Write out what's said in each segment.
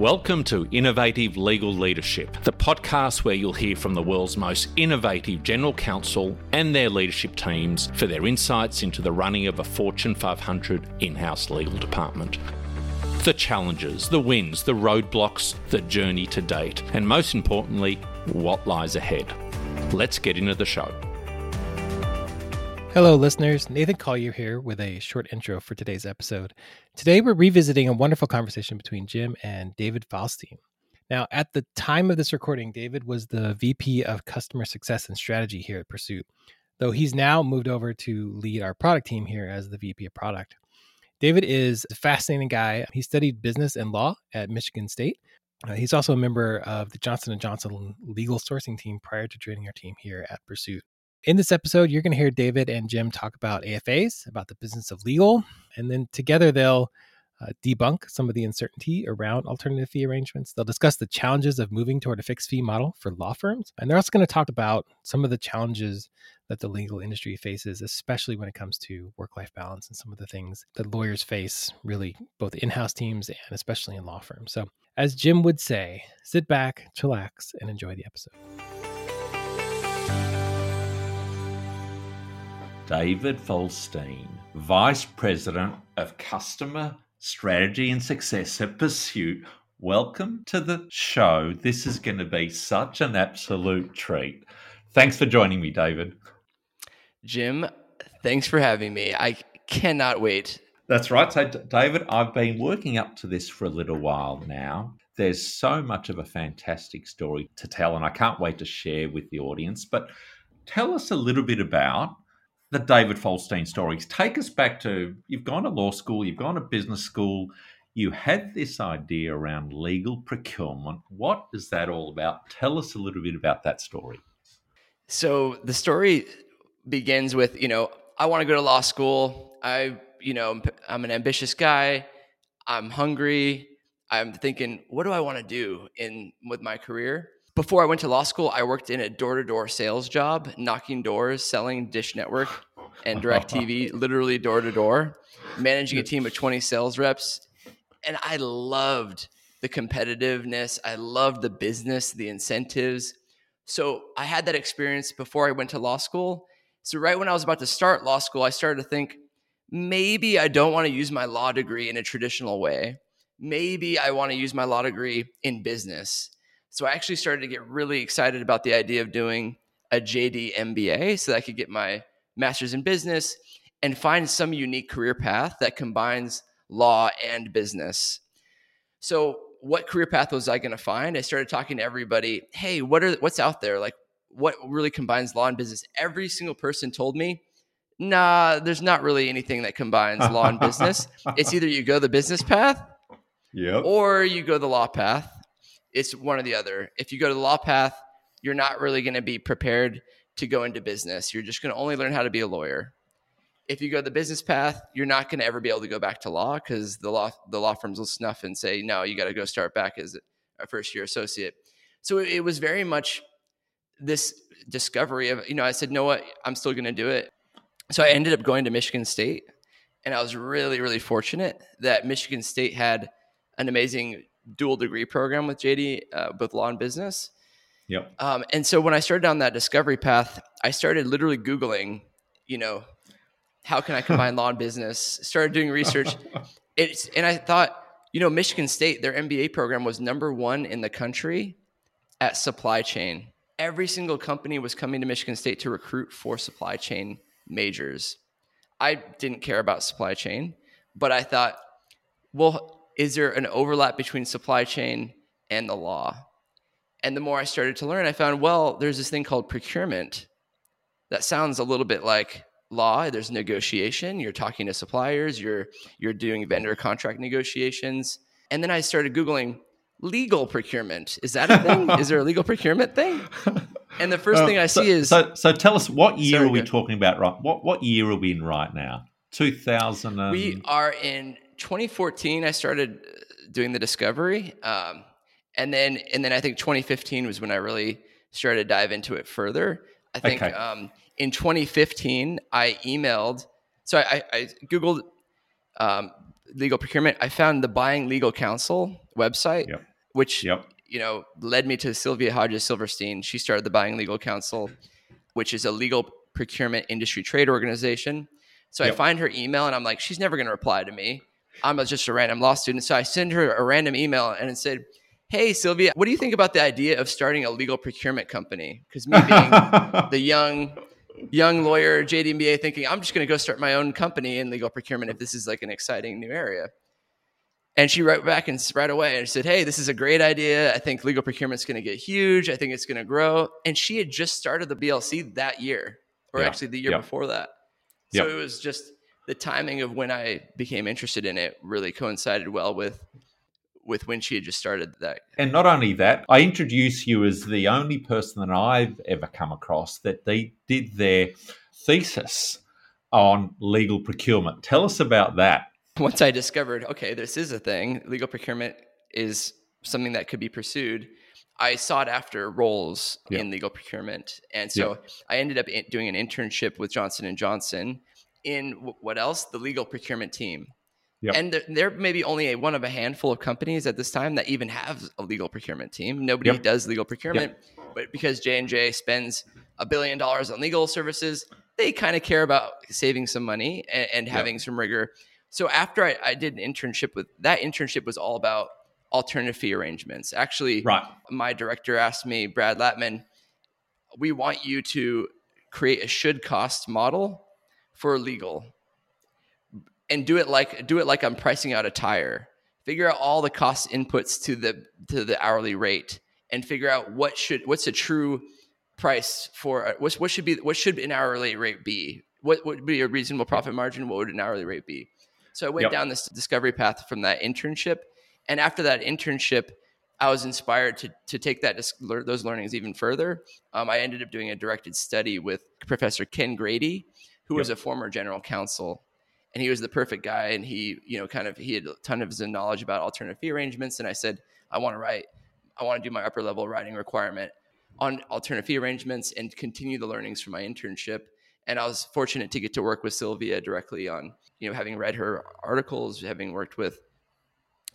Welcome to Innovative Legal Leadership, the podcast where you'll hear from the world's most innovative general counsel and their leadership teams for their insights into the running of a Fortune 500 in house legal department. The challenges, the wins, the roadblocks, the journey to date, and most importantly, what lies ahead. Let's get into the show. Hello, listeners. Nathan Collier here with a short intro for today's episode. Today, we're revisiting a wonderful conversation between Jim and David Falstein. Now, at the time of this recording, David was the VP of Customer Success and Strategy here at Persuit, though he's now moved over to lead our product team here as the VP of Product. David is a fascinating guy. He studied business and law at Michigan State. Uh, he's also a member of the Johnson & Johnson legal sourcing team prior to joining our team here at Persuit. In this episode, you're going to hear David and Jim talk about AFAs, about the business of legal, and then together they'll uh, debunk some of the uncertainty around alternative fee arrangements. They'll discuss the challenges of moving toward a fixed fee model for law firms. And they're also going to talk about some of the challenges that the legal industry faces, especially when it comes to work life balance and some of the things that lawyers face, really, both in house teams and especially in law firms. So, as Jim would say, sit back, chillax, and enjoy the episode. David Falstein, Vice President of Customer Strategy and Success at Persuit. Welcome to the show. This is going to be such an absolute treat. Thanks for joining me, David. Jim, thanks for having me. I cannot wait. That's right. So, David, I've been working up to this for a little while now. There's so much of a fantastic story to tell, and I can't wait to share with the audience. But tell us a little bit about the David Falstein stories. Take us back to you've gone to law school, you've gone to business school, you had this idea around legal procurement. What is that all about? Tell us a little bit about that story. So the story begins with, you know, I want to go to law school. I, you know, I'm an ambitious guy. I'm hungry. I'm thinking, what do I want to do in with my career? before I went to law school, I worked in a door to door sales job, knocking doors, selling Dish Network and DirecTV, literally door to door, managing a team of 20 sales reps. And I loved the competitiveness, I loved the business, the incentives. So I had that experience before I went to law school. So, right when I was about to start law school, I started to think maybe I don't want to use my law degree in a traditional way. Maybe I want to use my law degree in business. So I actually started to get really excited about the idea of doing a JD MBA so that I could get my master's in business and find some unique career path that combines law and business. So what career path was I going to find? I started talking to everybody, "Hey, what are what's out there? Like what really combines law and business?" Every single person told me, "Nah, there's not really anything that combines law and business. It's either you go the business path, yep. or you go the law path." it's one or the other. If you go to the law path, you're not really going to be prepared to go into business. You're just going to only learn how to be a lawyer. If you go the business path, you're not going to ever be able to go back to law because the law the law firms will snuff and say, no, you got to go start back as a first year associate. So it was very much this discovery of, you know, I said, no, what, I'm still going to do it. So I ended up going to Michigan State, and I was really, really fortunate that Michigan State had an amazing dual degree program with JD, uh, both law and business. Yep. Um, and so when I started down that discovery path, I started literally Googling, you know, how can I combine law and business? Started doing research. It's and I thought, you know, Michigan State, their MBA program was number one in the country at supply chain. Every single company was coming to Michigan State to recruit for supply chain majors. I didn't care about supply chain, but I thought, well, is there an overlap between supply chain and the law? And the more I started to learn, I found, well, there's this thing called procurement. That sounds a little bit like law. There's negotiation. You're talking to suppliers. You're you're doing vendor contract negotiations. And then I started googling legal procurement. Is that a thing? is there a legal procurement thing? And the first uh, thing I so, see is so. So tell us what year sorry, are we talking about? Right? What what year are we in right now? Two thousand. We are in 2014, I started uh, doing the discovery, um, and then and then I think 2015 was when I really started to dive into it further. I think okay. um, in 2015 I emailed, so I, I googled um, legal procurement. I found the Buying Legal Council website. Yep. which Yep. you know led me to Silvia Hodges Silverstein. She started the Buying Legal Council, which is a legal procurement industry trade organization. So I find her email and I'm like, she's never going to reply to me. I'm just a random law student. So I send her a random email and it said, Hey, Silvia, what do you think about the idea of starting a legal procurement company? Because me being the young young lawyer JD MBA thinking I'm just going to go start my own company in legal procurement if this is like an exciting new area. And she wrote back and right away and said, "Hey, this is a great idea. I think legal procurement's going to get huge. I think it's going to grow." And she had just started the BLC that year, or Yeah. actually the year Yep. before that. So Yep. it was just the timing of when I became interested in it really coincided well with with when she had just started that. And not only that, I introduce you as the only person that I've ever come across that they did their thesis on legal procurement. Tell us about that. once I discovered, okay, this is a thing, legal procurement is something that could be pursued. I sought after roles Yeah. in legal procurement, and so I ended up doing an internship with Johnson and Johnson in what else? The legal procurement team. Yep. And there, there may be only a, one of a handful of companies at this time that even have a legal procurement team. Nobody Yep. does legal procurement, but because J and J spends a billion dollars on legal services, they kind of care about saving some money and, and Yep. having some rigor. So after I, I did an internship with that internship was all about alternative fee arrangements. Actually, Right. my director asked me, Brad Latman, we want you to create a should cost model for legal and do it like do it like I'm pricing out a tire. Figure out all the cost inputs to the to the hourly rate and figure out what should what's a true price for what what should be what should an hourly rate be? What would be a reasonable profit margin? What would an hourly rate be? So I went Yep. down this discovery path from that internship, and after that internship, I was inspired to to take that those learnings even further. Um, I ended up doing a directed study with Professor Ken Grady, who was a former general counsel, and he was the perfect guy. And he, you know, kind of he had a ton of his knowledge about alternative fee arrangements. And I said, I want to write, I want to do my upper level writing requirement on alternative fee arrangements and continue the learnings from my internship. And I was fortunate to get to work with Silvia directly on, you know, having read her articles, having worked with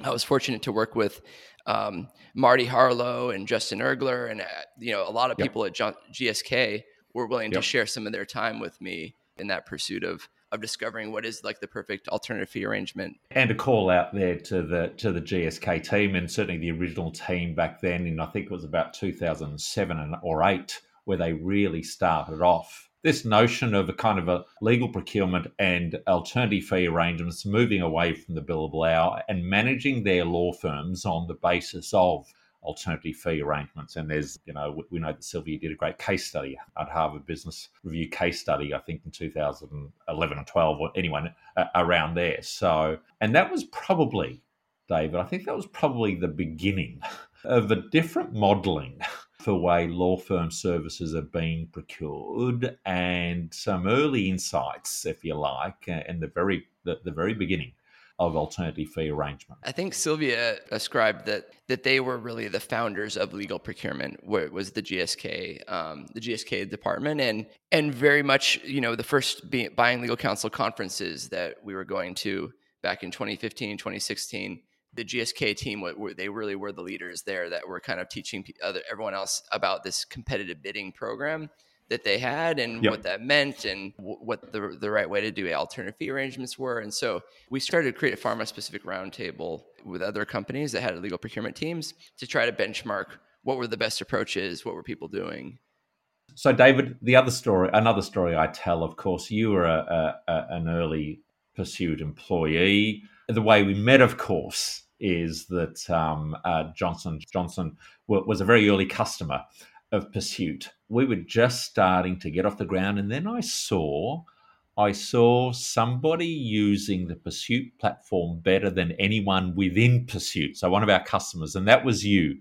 I was fortunate to work with um, Marty Harlow and Justin Ergler, and uh, you know a lot of Yep. people at John- GSK were willing to share some of their time with me in that pursuit of of discovering what is like the perfect alternative fee arrangement. And a call out there to the to the GSK team and certainly the original team back then in I think it was about 2007 and or 8 where they really started off this notion of a kind of a legal procurement and alternative fee arrangements moving away from the billable hour and managing their law firms on the basis of alternative fee arrangements. And there's, you know, we- know that Silvia did a great case study at Harvard Business Review case study, I think in 2011 or 12, or anyone around there. So, and that was probably, David, I think that was probably the beginning of a different modelling for way law firm services are being procured and some early insights, if you like, in the very the, the very beginning of alternative fee arrangement. I think Silvia ascribed that that they were really the founders of legal procurement, where it was the GSK, um, the GSK department, and and very much you know the first be, buying legal council conferences that we were going to back in 2015, 2016. The GSK team, they really were the leaders there that were kind of teaching other everyone else about this competitive bidding program that they had and Yep. what that meant and w- what the, the right way to do alternative fee arrangements were. And so we started to create a pharma specific roundtable with other companies that had legal procurement teams to try to benchmark what were the best approaches, what were people doing. So, David, the other story, another story I tell, of course, you were a, a, a, an early Persuit employee. The way we met, of course, is that um, uh, Johnson Johnson wa- was a very early customer of Persuit. We were just starting to get off the ground, and then I saw. I saw somebody using the Persuit platform better than anyone within Persuit. So one of our customers, and that was you.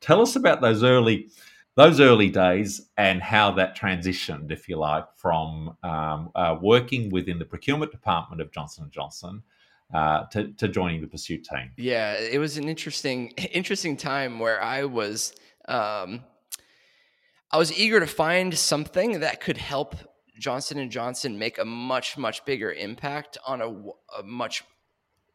Tell us about those early those early days and how that transitioned, if you like, from um, uh, working within the procurement department of Johnson and Johnson uh, to, to joining the Persuit team. Yeah, it was an interesting interesting time where I was um, I was eager to find something that could help Johnson and Johnson make a much much bigger impact on a much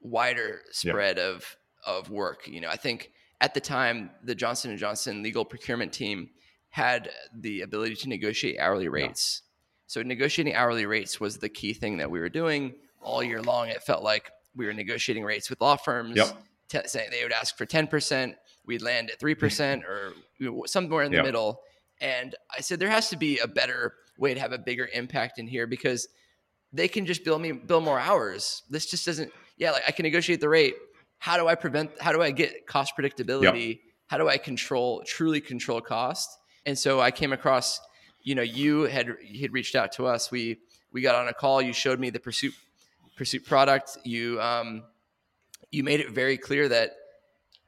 wider Yeah. spread of of work. You know, I think at the time, the Johnson and Johnson legal procurement team had the ability to negotiate hourly rates. So negotiating hourly rates was the key thing that we were doing all year long. It felt like we were negotiating rates with law firms, Yep. te- saying they would ask for ten percent, we'd land at three percent, or somewhere in the Yep. middle. And I said there has to be a better way to have a bigger impact in here because they can just bill me bill more hours. This just doesn't. Yeah, like I can negotiate the rate. How do I prevent? How do I get cost predictability? How do I control truly control cost? And so I came across, you know, you had you had reached out to us. We we got on a call. You showed me the Persuit Persuit product. You um, you made it very clear that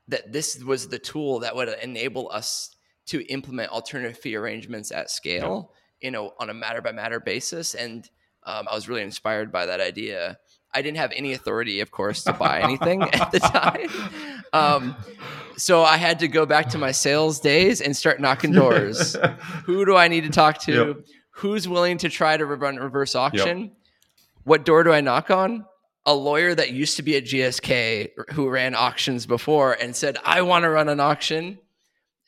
that this was the tool that would enable us to implement alternative fee arrangements at scale, you know, on a matter by matter basis. And um, I was really inspired by that idea. I didn't have any authority, of course, to buy anything at the time. Um, so I had to go back to my sales days and start knocking doors. Who do I need to talk to? Yep. Who's willing to try to run reverse auction? What door do I knock on? A lawyer that used to be at GSK who ran auctions before and said, I want to run an auction.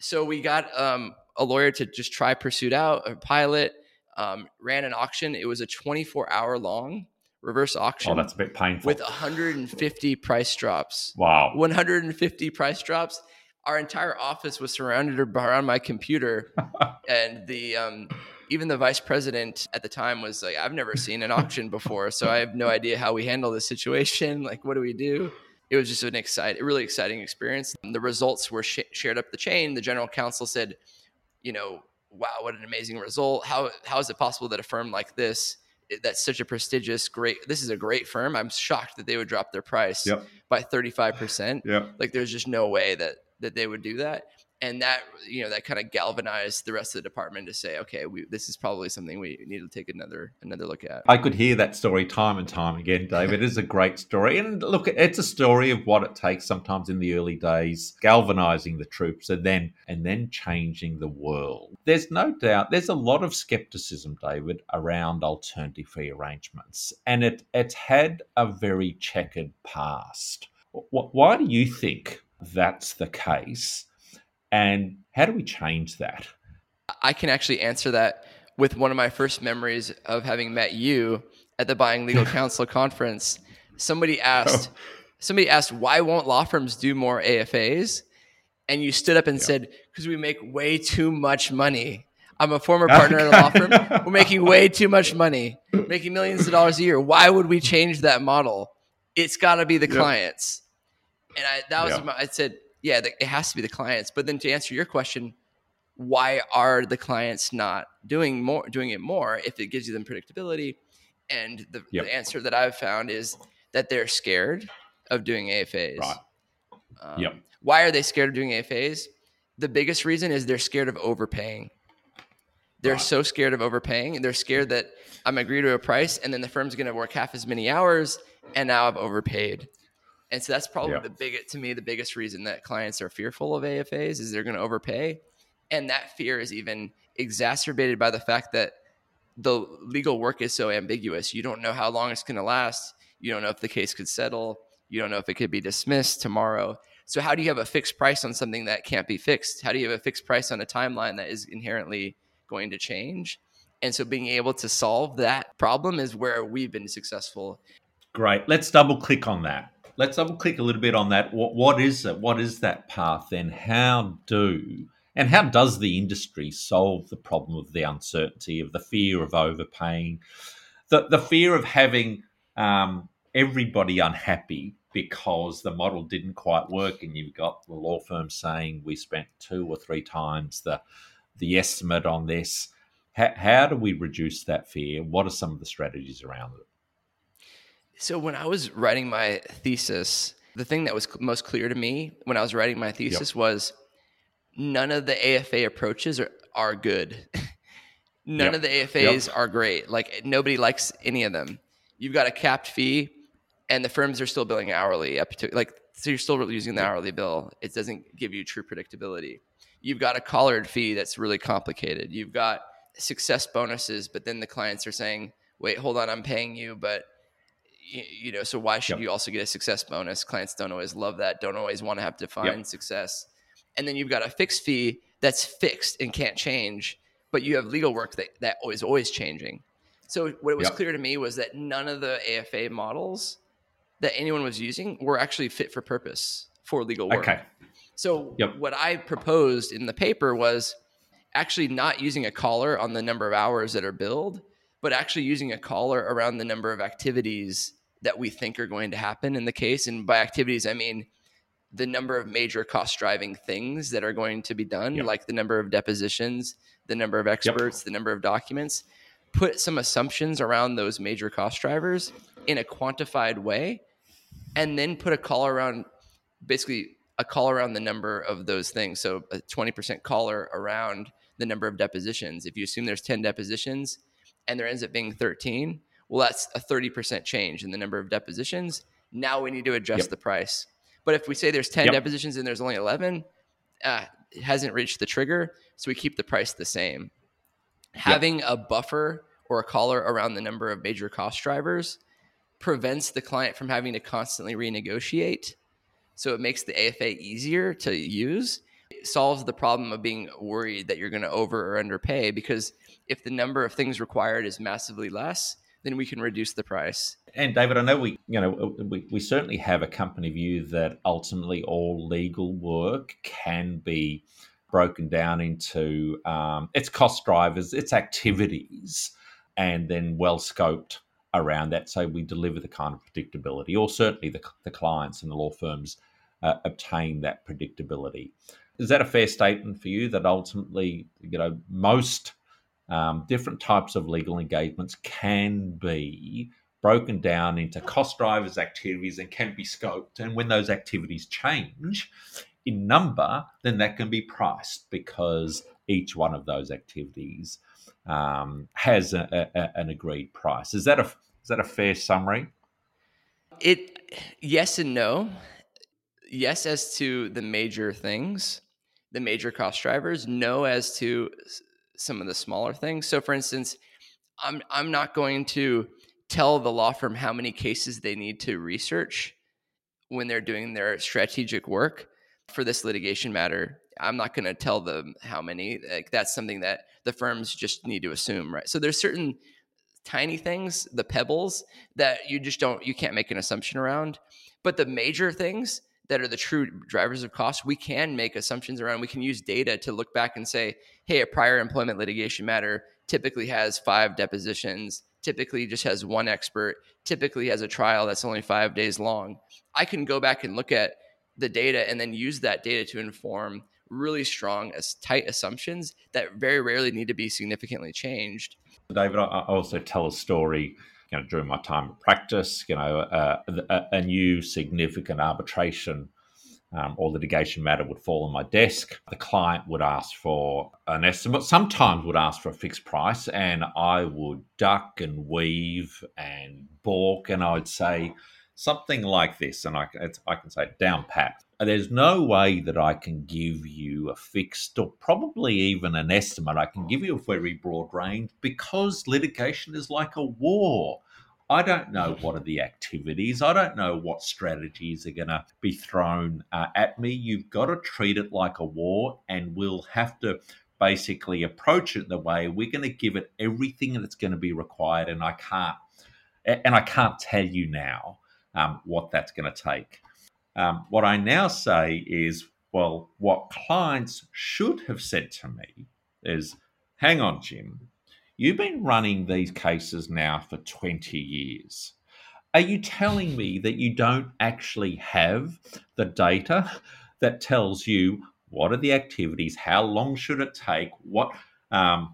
So we got um, a lawyer to just try Persuit out, a pilot, um, ran an auction. It was a 24 hour long reverse auction Oh, that's a bit painful. with 150 price drops. wow. 150 price drops. Our entire office was surrounded around my computer, and the um, even the vice president at the time was like, "I've never seen an auction before, so I have no idea how we handle this situation. Like, what do we do?" It was just an exciting, really exciting experience. The results were sh- shared up the chain. The general counsel said, "You know, wow, what an amazing result! How how is it possible that a firm like this?" That's such a prestigious, great. This is a great firm. I'm shocked that they would drop their price Yep. by 35 percent Yep. like there's just no way that that they would do that and that you know that kind of galvanized the rest of the department to say okay we, this is probably something we need to take another another look at I could hear that story time and time again, David. It is a great story. And look, it's a story of what it takes sometimes in the early days, galvanizing the troops and then and then changing the world. There's no doubt there's a lot of skepticism, David, around alternative fee arrangements. And it it's had a very checkered past. Why do you think that's the case? And how do we change that? i can actually answer that with one of my first memories of having met you at the buying legal council conference. Somebody asked oh. somebody asked why won't law firms do more afas and you stood up and said because we make way too much money. I'm a former partner at a law firm. We're making way too much money. Making millions of dollars a year. Why would we change that model? It's got to be the Yep. clients and i that was Yeah. my, i said yeah it has to be the clients but then to answer your question why are the clients not doing more doing it more if it gives you them predictability and the, Yep. the answer that i've found is that they're scared of doing afas Right. Um, Yep. why are they scared of doing afas the biggest reason is they're scared of overpaying they're Right. so scared of overpaying they're scared that i'm agree to a price and then the firm's going to work half as many hours and now i've overpaid and so that's probably Yep. the biggest to me the biggest reason that clients are fearful of afas is they're going to overpay. And that fear is even exacerbated by the fact that the legal work is so ambiguous. You don't know how long it's going to last. You don't know if the case could settle. You don't know if it could be dismissed tomorrow. So how do you have a fixed price on something that can't be fixed? How do you have a fixed price on a timeline that is inherently going to change? And so being able to solve that problem is where we've been successful. Great. Let's double click on that. Let's double click a little bit on that. What, what is it? What is that path then? How do and how does the industry solve the problem of the uncertainty, of the fear of overpaying, the, the fear of having um, everybody unhappy because the model didn't quite work and you've got the law firm saying we spent two or three times the, the estimate on this. How, how do we reduce that fear? What are some of the strategies around it? So when I was writing my thesis, the thing that was most clear to me when I was writing my thesis was none of the AFA approaches are, are good. none Yep. of the AFAs are great. Like nobody likes any of them. You've got a capped fee and the firms are still billing hourly up to like so you're still using the hourly bill. It doesn't give you true predictability. You've got a collared fee that's really complicated. You've got success bonuses, but then the clients are saying, "Wait, hold on, I'm paying you, but you, know, so why should Yep. you also get a success bonus?" Clients don't always love that. Don't always want to have to find success. and then you've got a fixed fee that's fixed and can't change, but you have legal work that that is always changing. So what was yep. clear to me was that none of the AFA models that anyone was using were actually fit for purpose for legal work. Okay. So yep. what I proposed in the paper was actually not using a collar on the number of hours that are billed, but actually using a collar around the number of activities that we think are going to happen in the case. And by activities, I mean the number of major cost driving things that are going to be done, yep. like the number of depositions, the number of experts, yep. the number of documents. Put some assumptions around those major cost drivers in a quantified way, and then put a collar around basically a collar around the number of those things. So a 20% collar around the number of depositions. If you assume there's 10 depositions and there ends up being 13, well, that's a 30% change in the number of depositions. Now we need to adjust yep. the price. But if we say there's 10 yep. depositions and there's only 11, uh, it hasn't reached the trigger. So we keep the price the same. Yep. Having a buffer or a collar around the number of major cost drivers prevents the client from having to constantly renegotiate. So it makes the AFA easier to use. Solves the problem of being worried that you're going to over or underpay because if the number of things required is massively less, then we can reduce the price. And David, I know we, you know, we, we certainly have a company view that ultimately all legal work can be broken down into um, its cost drivers, its activities, and then well scoped around that. So we deliver the kind of predictability, or certainly the, the clients and the law firms uh, obtain that predictability. Is that a fair statement for you that ultimately, you know, most um, different types of legal engagements can be broken down into cost drivers, activities, and can be scoped. And when those activities change in number, then that can be priced because each one of those activities um, has a, a, an agreed price. Is that a is that a fair summary? It yes and no. Yes, as to the major things, the major cost drivers. know as to some of the smaller things. So, for instance, I'm I'm not going to tell the law firm how many cases they need to research when they're doing their strategic work for this litigation matter. I'm not going to tell them how many. Like that's something that the firms just need to assume, right? So there's certain tiny things, the pebbles that you just don't you can't make an assumption around. But the major things, that are the true drivers of cost, we can make assumptions around. We can use data to look back and say, hey, a prior employment litigation matter typically has five depositions, typically just has one expert, typically has a trial that's only five days long. I can go back and look at the data and then use that data to inform really strong as tight assumptions that very rarely need to be significantly changed. David, I also tell a story you know, during my time of practice, you know, uh, a, a, new significant arbitration um, or litigation matter would fall on my desk. The client would ask for an estimate, sometimes would ask for a fixed price, and I would duck and weave and balk, and I would say something like this, and I, I can say down pat there's no way that I can give you a fixed or probably even an estimate. I can give you a very broad range because litigation is like a war. I don't know what are the activities. I don't know what strategies are going to be thrown uh, at me. You've got to treat it like a war, and we'll have to basically approach it the way we're going to give it everything that's going to be required. And I can't, and I can't tell you now um, what that's going to take. Um, what I now say is, well, what clients should have said to me is, hang on, Jim, you've been running these cases now for 20 years. Are you telling me that you don't actually have the data that tells you what are the activities, how long should it take, what um,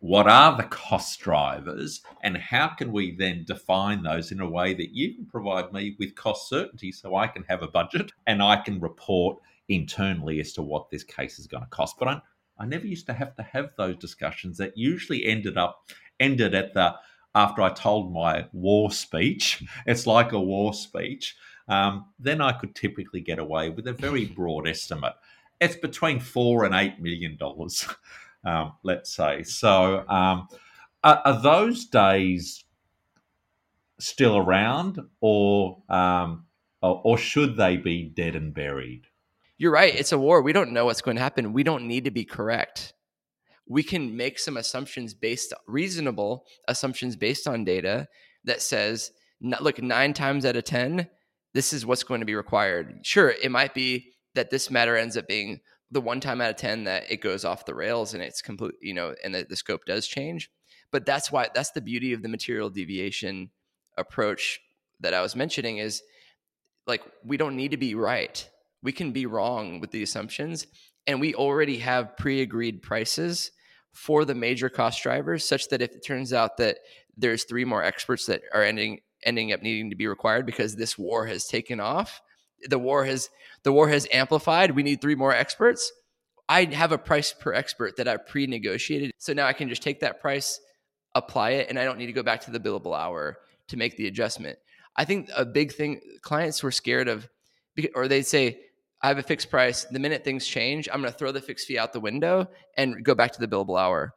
what are the cost drivers and how can we then define those in a way that you can provide me with cost certainty so I can have a budget and I can report internally as to what this case is going to cost. But I, I never used to have to have those discussions that usually ended up ended at the after I told my war speech. It's like a war speech. Um, then I could typically get away with a very broad estimate. It's between four and eight million dollars. um, let's say. So, um, are, are, those days still around, or, um, or, or should they be dead and buried? you're right. It's a war. We don't know what's going to happen. We don't need to be correct. We can make some assumptions based reasonable assumptions based on data that says, look, nine times out of 10, this is what's going to be required. Sure, it might be that this matter ends up being the one time out of 10 that it goes off the rails and it's complete, you know, and the, the scope does change. But that's why that's the beauty of the material deviation approach that I was mentioning is like we don't need to be right. We can be wrong with the assumptions and we already have pre-agreed prices for the major cost drivers such that if it turns out that there's three more experts that are ending ending up needing to be required because this war has taken off the war has the war has amplified we need three more experts. I have a price per expert that i pre-negotiated so now i can just take that price apply it and i don't need to go back to the billable hour to make the adjustment. I think a big thing clients were scared of or they'd say i have a fixed price. The minute things change i'm going to throw the fixed fee out the window and go back to the billable hour.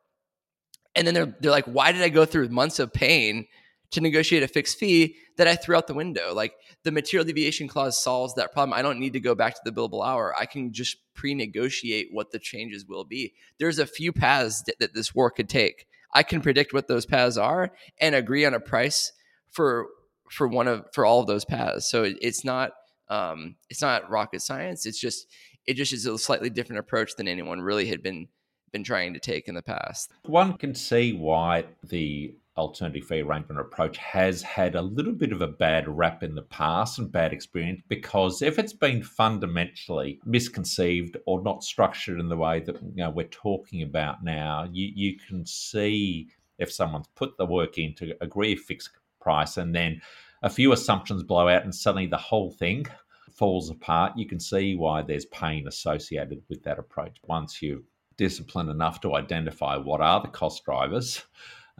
And then they're they're like why did i go through months of pain to negotiate a fixed fee that I threw out the window. Like the material deviation clause solves that problem. I don't need to go back to the billable hour. I can just pre-negotiate what the changes will be. There's a few paths that, that this war could take. I can predict what those paths are and agree on a price for for one of for all of those paths. So it, it's not um, it's not rocket science. It's just it just is a slightly different approach than anyone really had been been trying to take in the past. One can see why the alternative fee arrangement approach has had a little bit of a bad rap in the past and bad experience because if it's been fundamentally misconceived or not structured in the way that you know, we're talking about now, you, you can see if someone's put the work in to agree a fixed price and then a few assumptions blow out and suddenly the whole thing falls apart, you can see why there's pain associated with that approach. Once you're disciplined enough to identify what are the cost drivers,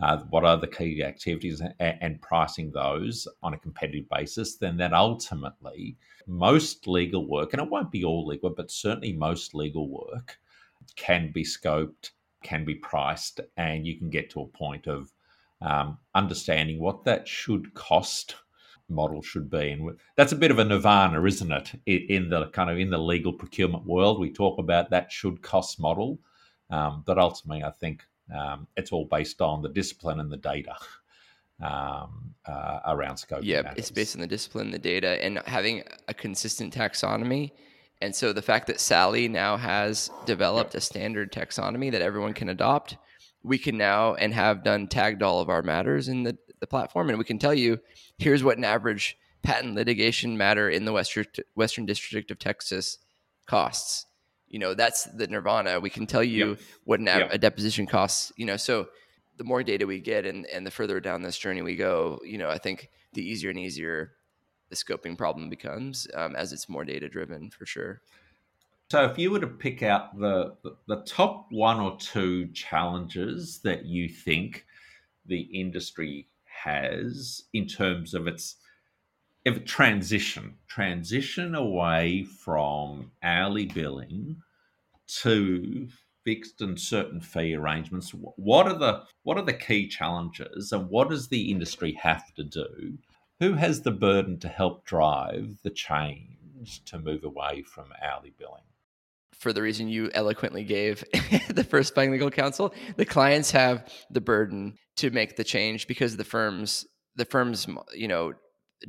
uh, what are the key activities and, and pricing those on a competitive basis, then that ultimately most legal work, and it won't be all legal, but certainly most legal work can be scoped, can be priced, and you can get to a point of um, understanding what that should cost model should be. And that's a bit of a nirvana isn't it? In the kind of in the legal procurement world we talk about that should cost model um, but ultimately i think um, it's all based on the discipline and the data um, uh, around scope. Yeah, it's based on the discipline, the data, and having a consistent taxonomy. And so the fact that SALI now has developed a standard taxonomy that everyone can adopt, we can now and have done tagged all of our matters in the, the platform, and we can tell you here's what an average patent litigation matter in the Western Western District of Texas costs you know that's the nirvana we can tell you yep. what an, yep. a deposition costs you know so the more data we get and, and the further down this journey we go you know i think the easier and easier the scoping problem becomes um, as it's more data driven for sure so if you were to pick out the, the, the top one or two challenges that you think the industry has in terms of its if transition transition away from hourly billing to fixed and certain fee arrangements what are the what are the key challenges and what does the industry have to do? Who has the burden to help drive the change to move away from hourly billing? For the reason you eloquently gave the first buying legal council the clients have the burden to make the change because the firms the firms you know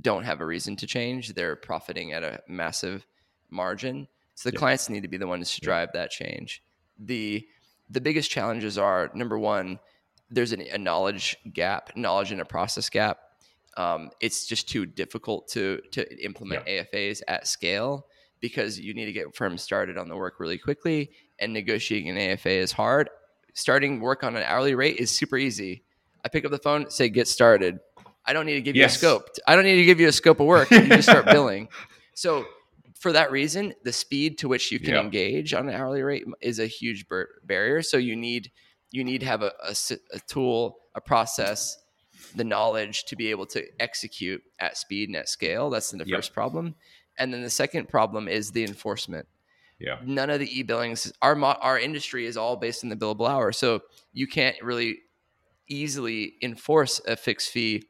don't have a reason to change. They're profiting at a massive margin. So the yeah. clients need to be the ones to drive that change. The the biggest challenges are number one, there's an, a knowledge gap, knowledge and a process gap. Um, it's just too difficult to to implement yeah. AFAs at scale because you need to get firms started on the work really quickly, and negotiating an AFA is hard. Starting work on an hourly rate is super easy. I pick up the phone, say get started. I don't need to give yes. you a scope. I don't need to give you a scope of work. You just start billing. So for that reason, the speed to which you can yep. engage on an hourly rate is a huge barrier. So you need you need to have a, a, a, tool, a process, the knowledge to be able to execute at speed and at scale. That's the yep. first problem. And then the second problem is the enforcement. Yeah. None of the e-billings, our our industry is all based in the billable hour, so you can't really easily enforce a fixed fee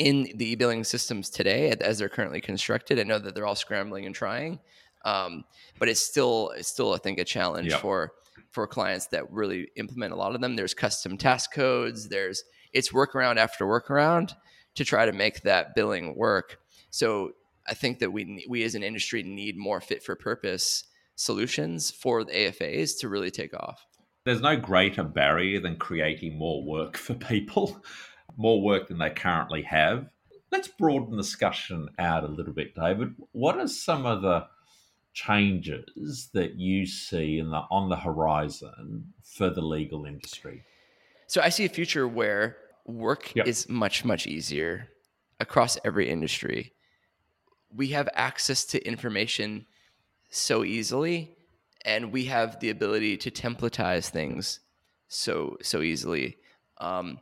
in the e-billing systems today as they're currently constructed. I know that they're all scrambling and trying. Um, but it's still it's still I think a challenge Yep. for for clients that really implement a lot of them. There's custom task codes. There's it's workaround after workaround to try to make that billing work. So I think that we we as an industry need more fit for purpose solutions for the AFAs to really take off. There's no greater barrier than creating more work for people, more work than they currently have. Let's broaden the discussion out a little bit, David. What are some of the changes that you see in the on the horizon for the legal industry? So I see a future where work Yep. is much much easier across every industry. We have access to information so easily and we have the ability to templatize things so so easily. Um.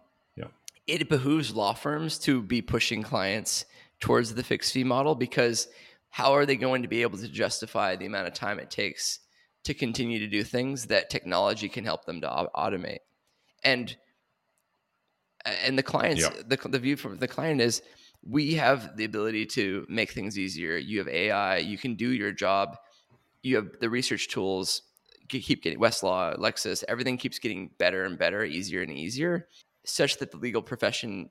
It behooves law firms to be pushing clients towards the fixed fee model because how are they going to be able to justify the amount of time it takes to continue to do things that technology can help them to automate? And and the clients the, the view from the client is we have the ability to make things easier. You have ai you can do your job. You have the research tools. Keep getting westlaw lexis everything keeps getting better and better easier and easier such that the legal profession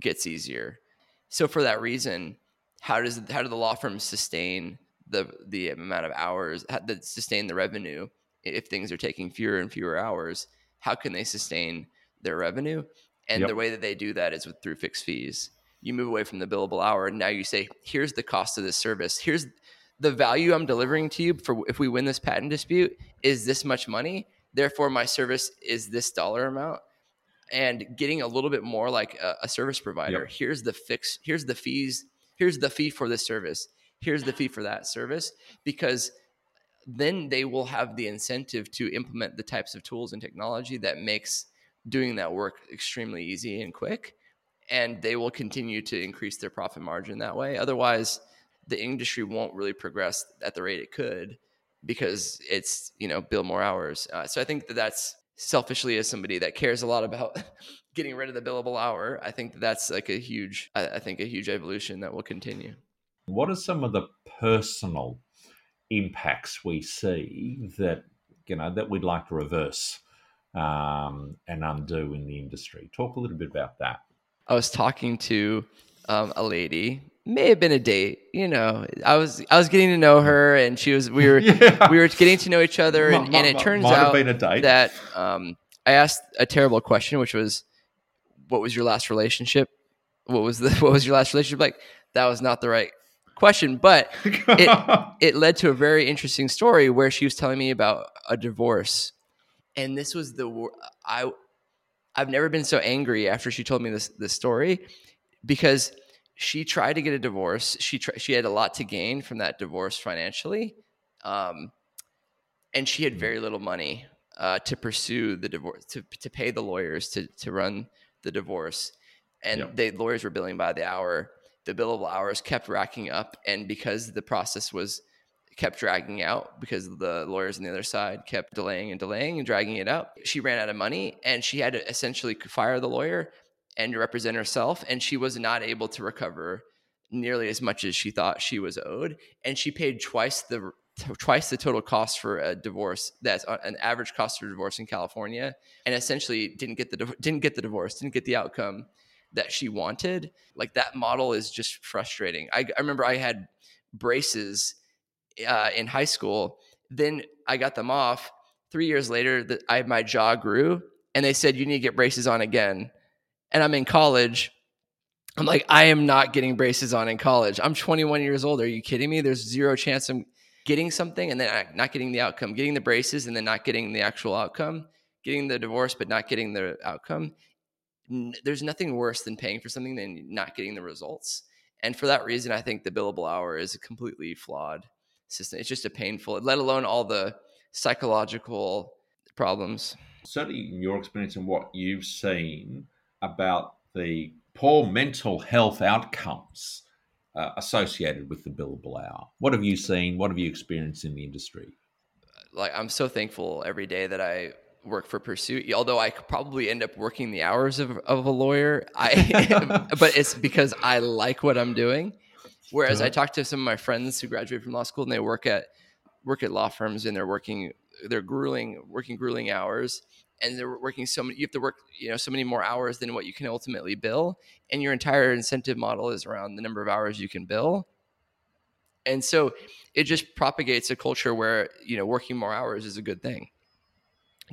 gets easier. So for that reason how does how do the law firms sustain the the amount of hours that sustain the revenue? If things are taking fewer and fewer hours how can they sustain their revenue? And Yep. the way that they do that is with through fixed fees. You move away from the billable hour and now you say here's the cost of this service. Here's the value i'm delivering to you for if we win this patent dispute is this much money? Therefore my service is this dollar amount and getting a little bit more like a, a service provider. Yep. here's the fix here's the fees here's the fee for this service here's the fee for that service because then they will have the incentive to implement the types of tools and technology that makes doing that work extremely easy and quick and they will continue to increase their profit margin that way. Otherwise the industry won't really progress at the rate it could because it's you know bill more hours. Uh, so i think that that's selfishly as somebody that cares a lot about getting rid of the billable hour i think that's like a huge I, think a huge evolution that will continue What are some of the personal impacts we see that you know that we'd like to reverse um, and undo in the industry? Talk a little bit about that. I was talking to um, a lady, may have been a date. You know, I was I was getting to know her, and she was we were Yeah. we were getting to know each other, and, and it turns out been a date. that um, I asked a terrible question, which was, "What was your last relationship? What was the what was your last relationship like?" That was not the right question, but it it led to a very interesting story where she was telling me about a divorce and this was the i i've never been so angry after she told me this this story because she tried to get a divorce. She she had a lot to gain from that divorce financially um, and she had very little money uh, to pursue the divorce to, to pay the lawyers to, to run the divorce. And Yep. the lawyers were billing by the hour. The billable hours kept racking up and because the process was kept dragging out because the lawyers on the other side kept delaying and delaying and dragging it out she ran out of money and she had to essentially fire the lawyer and to represent herself and she was not able to recover nearly as much as she thought she was owed. And she paid twice the twice the total cost for a divorce that's an average cost for divorce in California and essentially didn't get the didn't get the divorce didn't get the outcome that she wanted. Like that model is just frustrating. I, I remember i had braces uh, in high school. Then i got them off. Three years later that i my jaw grew and they said you need to get braces on again and i'm in college i'm like i am not getting braces on in college. I'm 21 years old. Are you kidding me? There's zero chance i'm getting something and then not getting the outcome. Getting the braces and then not getting the actual outcome. Getting the divorce but not getting the outcome. There's nothing worse than paying for something than not getting the results. And for that reason i think the billable hour is a completely flawed system. It's just a painful let alone all the psychological problems. Certainly, in your experience and what you've seen about the poor mental health outcomes uh, associated with the billable hour. What have you seen? What have you experienced in the industry? like I'm so thankful every day that I work for Persuit. Although I could probably end up working the hours of, of a lawyer, I but it's because I like what I'm doing. Whereas I talk to some of my friends who graduate from law school and they work at work at law firms and they're working they're grueling working grueling hours and they're working so many you have to work you know so many more hours than what you can ultimately bill and your entire incentive model is around the number of hours you can bill. And so it just propagates a culture where you know working more hours is a good thing.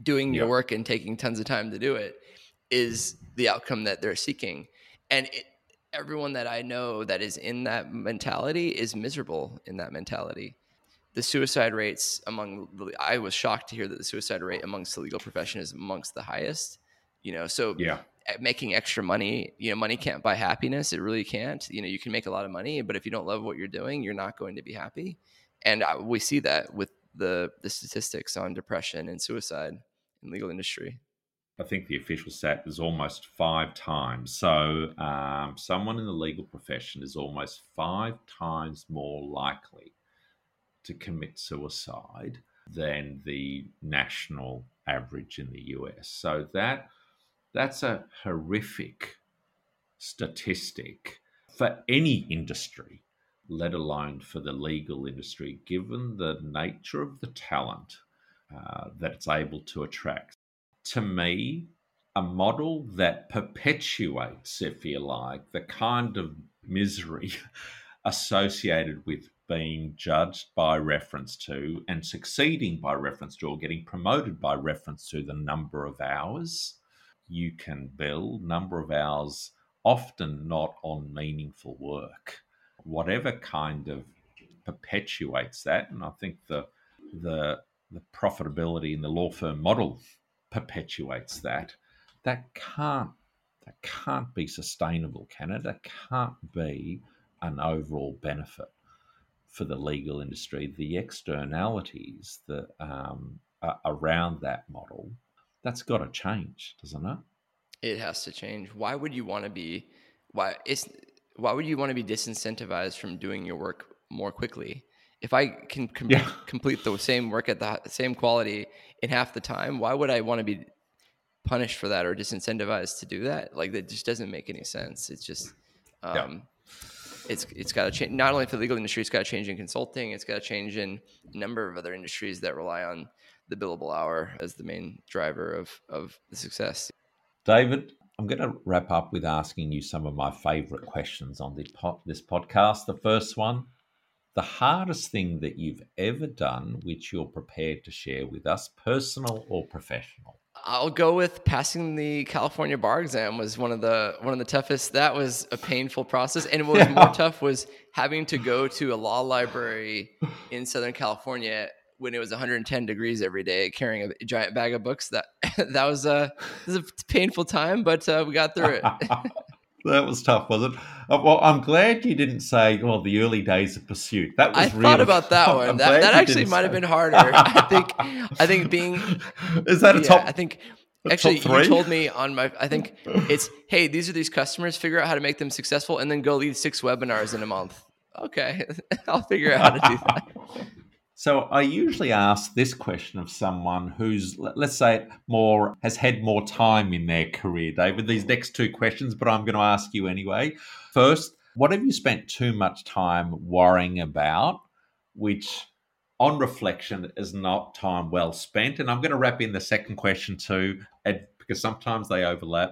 Doing your work and taking tons of time to do it is the outcome that they're seeking. And it, everyone that i know that is in that mentality is miserable in that mentality the suicide rates among I was shocked to hear that the suicide rate amongst the legal profession is amongst the highest. You know, so yeah, making extra money, you know, money can't buy happiness. It really can't. You know, you can make a lot of money, but if you don't love what you're doing, you're not going to be happy. And I, we see that with the the statistics on depression and suicide in legal industry. I think the official stat is almost five times. So, um, someone in the legal profession is almost five times more likely to commit suicide than the national average in the US. So that that's a horrific statistic for any industry, let alone for the legal industry, given the nature of the talent uh, that it's able to attract. To me, a model that perpetuates, if you like, the kind of misery associated with being judged by reference to and succeeding by reference to or getting promoted by reference to the number of hours you can bill, number of hours often not on meaningful work. Whatever kind of perpetuates that, and I think the the the profitability in the law firm model perpetuates that. That can't that can't be sustainable, can it? That can't be an overall benefit for the legal industry, the externalities that um, around that model, that's got to change, doesn't it? It has to change. Why would you want to be? Why it's why would you want to be disincentivized from doing your work more quickly? If I can com- yeah. complete the same work at the same quality in half the time, why would I want to be punished for that or disincentivized to do that? Like that just doesn't make any sense. It's just um, it's it's got to change not only for the legal industry, it's got to change in consulting, it's got to change in a number of other industries that rely on the billable hour as the main driver of of the success. David, I'm going to wrap up with asking you some of my favorite questions on this podcast. The first one, the hardest thing that you've ever done, which you're prepared to share with us, personal or professional. I'll go with passing the California bar exam was one of the one of the toughest. That was a painful process, and what was yeah. more tough was having to go to a law library in Southern California when it was 110 degrees every day, carrying a giant bag of books. That that was a was a painful time, but uh, we got through it. that was tough, was it? Uh, well, I'm glad you didn't say, "Well, the early days of Persuit." That was. I real, thought about that one. that, that actually might have been harder. I think. I think being. Is that a yeah, top? I think. Actually, you told me on my. I think it's. Hey, these are these customers. Figure out how to make them successful, and then go lead six webinars in a month. Okay, I'll figure out how to do that. So I usually ask this question of someone who's, let's say, more has had more time in their career, David. These next two questions, but I'm going to ask you anyway. First, what have you spent too much time worrying about, which on reflection is not time well spent? And I'm going to wrap in the second question too, because sometimes they overlap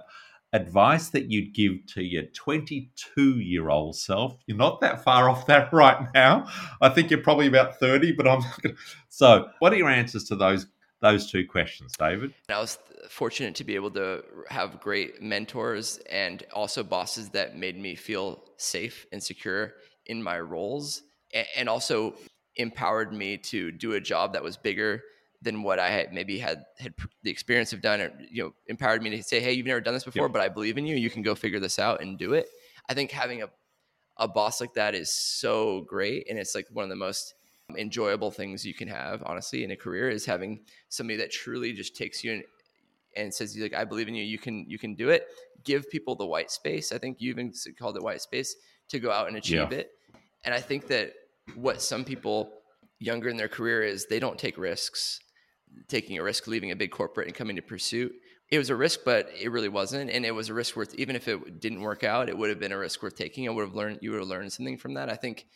advice that you'd give to your 22 year old self? You're not that far off that right now. I think you're probably about 30, but I'm so. What are your answers to those those two questions, David? I was fortunate to be able to have great mentors and also bosses that made me feel safe and secure in my roles, and also empowered me to do a job that was bigger than what I had maybe had had the experience of done, or you know, empowered me to say, "Hey, you've never done this before, yep. but I believe in you. You can go figure this out and do it." I think having a a boss like that is so great, and it's like one of the most enjoyable things you can have, honestly, in a career is having somebody that truly just takes you and, and says, "Like, I believe in you. You can you can do it." Give people the white space. I think you even called it white space to go out and achieve yeah. it. And I think that what some people younger in their career is they don't take risks taking a risk, leaving a big corporate and coming to Persuit. it was a risk, but it really wasn't, and it was a risk worth. Even if it didn't work out, it would have been a risk worth taking. I would have learned. You would have learned something from that. I think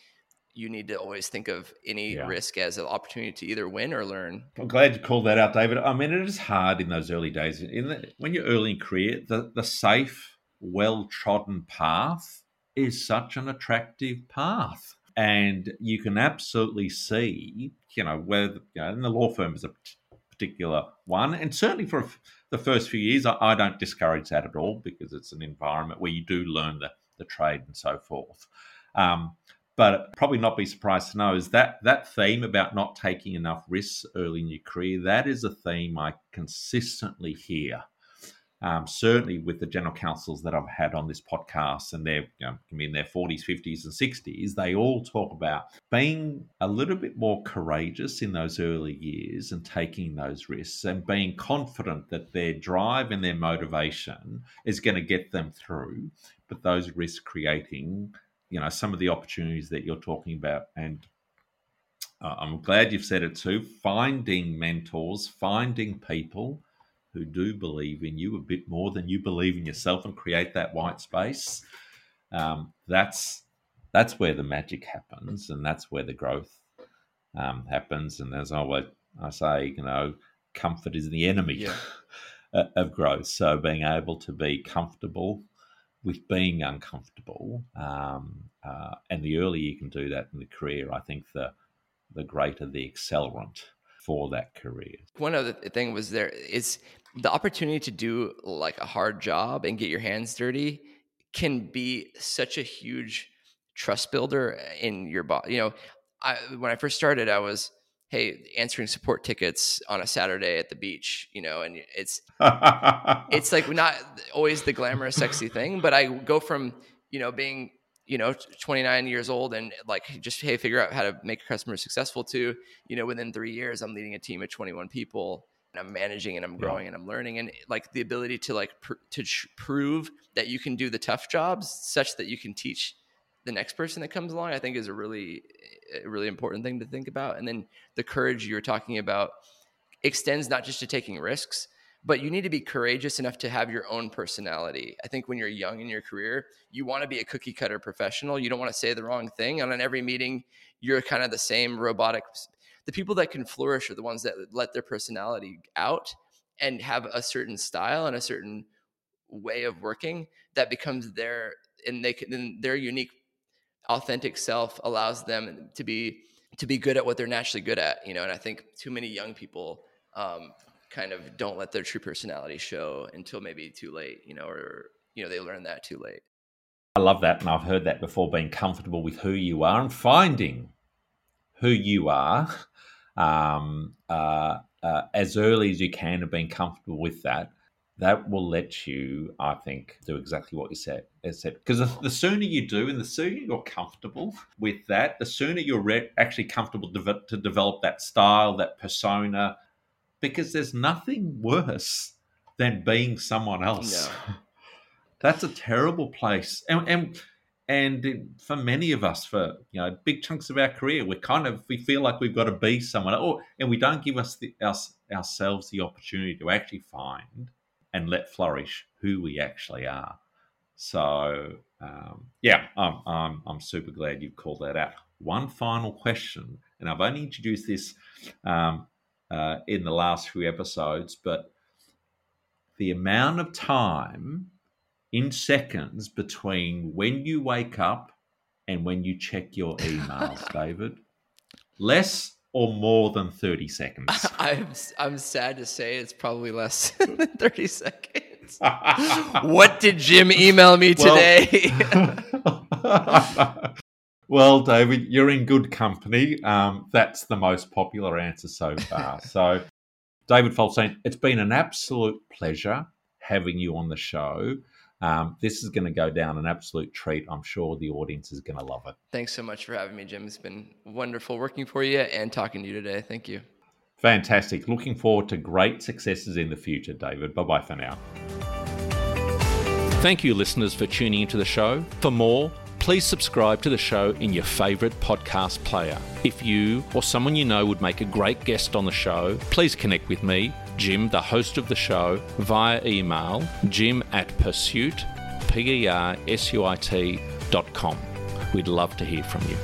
you need to always think of any Yeah. risk as an opportunity to either win or learn. I'm glad you called that out, David. I mean, it is hard in those early days. In the, when you're early in career, the, the safe, well trodden path is such an attractive path. And you can absolutely see, you know, where, you know, and the law firm is a particular one. And certainly for the first few years, I, I don't discourage that at all because it's an environment where you do learn the, the trade and so forth. Um, but probably not be surprised to know is that that theme about not taking enough risks early in your career that is a theme i consistently hear um, certainly with the general counsels that i've had on this podcast and they're you know, can be in their 40s 50s and 60s they all talk about being a little bit more courageous in those early years and taking those risks and being confident that their drive and their motivation is going to get them through. But those risks creating you know some of the opportunities that you're talking about. And uh, i'm glad you've said it too finding mentors finding people who do believe in you a bit more than you believe in yourself and create that white space um, that's that's where the magic happens and that's where the growth um, happens and as I, always, I say you know comfort is the enemy Yeah. of growth so being able to be comfortable with being uncomfortable. Um, uh, and the earlier you can do that in the career, I think the the greater the accelerant for that career. One other thing was there is the opportunity to do like a hard job and get your hands dirty can be such a huge trust builder eh, in your body. You know, I when I first started, I was hey answering support tickets on a Saturday at the beach. You know, and it's it's like not always the glamorous sexy thing but i go from you know being you know 29 years old and like just hey figure out how to make a customer successful to you know within three years i'm leading a team of 21 people and i'm managing and i'm growing and i'm learning. And like the ability to like pr- to ch- prove that you can do the tough jobs such that you can teach the next person that comes along i think is a really eh, a really important thing to think about. And then the courage you were talking about extends not just to taking risks but you need to be courageous enough to have your own personality. I think when you're young in your career, you want to be a cookie cutter professional. You don't want to say the wrong thing. And on every meeting, you're kind of the same robotic. The people that can flourish are the ones that let their personality out and have a certain style and a certain way of working that becomes their and they can their unique authentic self allows them to be to be good at what they're naturally good at you know and i think too many young people um, kind of don't let their true personality show until maybe too late, you know, or you know they learn that too late. I love that, and I've heard that before. Being comfortable with who you are and finding who you are um, uh, uh, as early as you can, and being comfortable with that. That will let you, I think, do exactly what you said. because the, sooner you do, and the sooner you're comfortable with that, the sooner you're re- actually comfortable to develop that style, that persona, because there's nothing worse than being someone else. No. That's a terrible place, and and and for many of us, for you know, big chunks of our career, we kind of we feel like we've got to be someone, or and we don't give us the, us ourselves the opportunity to actually find and let flourish who we actually are. So um, yeah, I'm, I'm I'm super glad you've called that out. One final question, and I've only introduced this um, uh, in the last few episodes, but the amount of time in seconds between when you wake up and when you check your emails, David, less or more than 30 seconds? I'm I'm sad to say it's probably less than 30 seconds. what did Jim email me today? well, David, you're in good company. Um, that's the most popular answer so far. So, David Falstein, it's been an absolute pleasure having you on the show. Um, this is going to go down an absolute treat. I'm sure the audience is going to love it. Thanks so much for having me, Jim. It's been wonderful working for you and talking to you today. Thank you. Fantastic. Looking forward to great successes in the future, David. Bye bye for now. Thank you, listeners, for tuning into the show. For more, please subscribe to the show in your favourite podcast player. If you or someone you know would make a great guest on the show, please connect with me, Jim, the host of the show, via email jim at persuit, P E R S U I T dot com. We'd love to hear from you.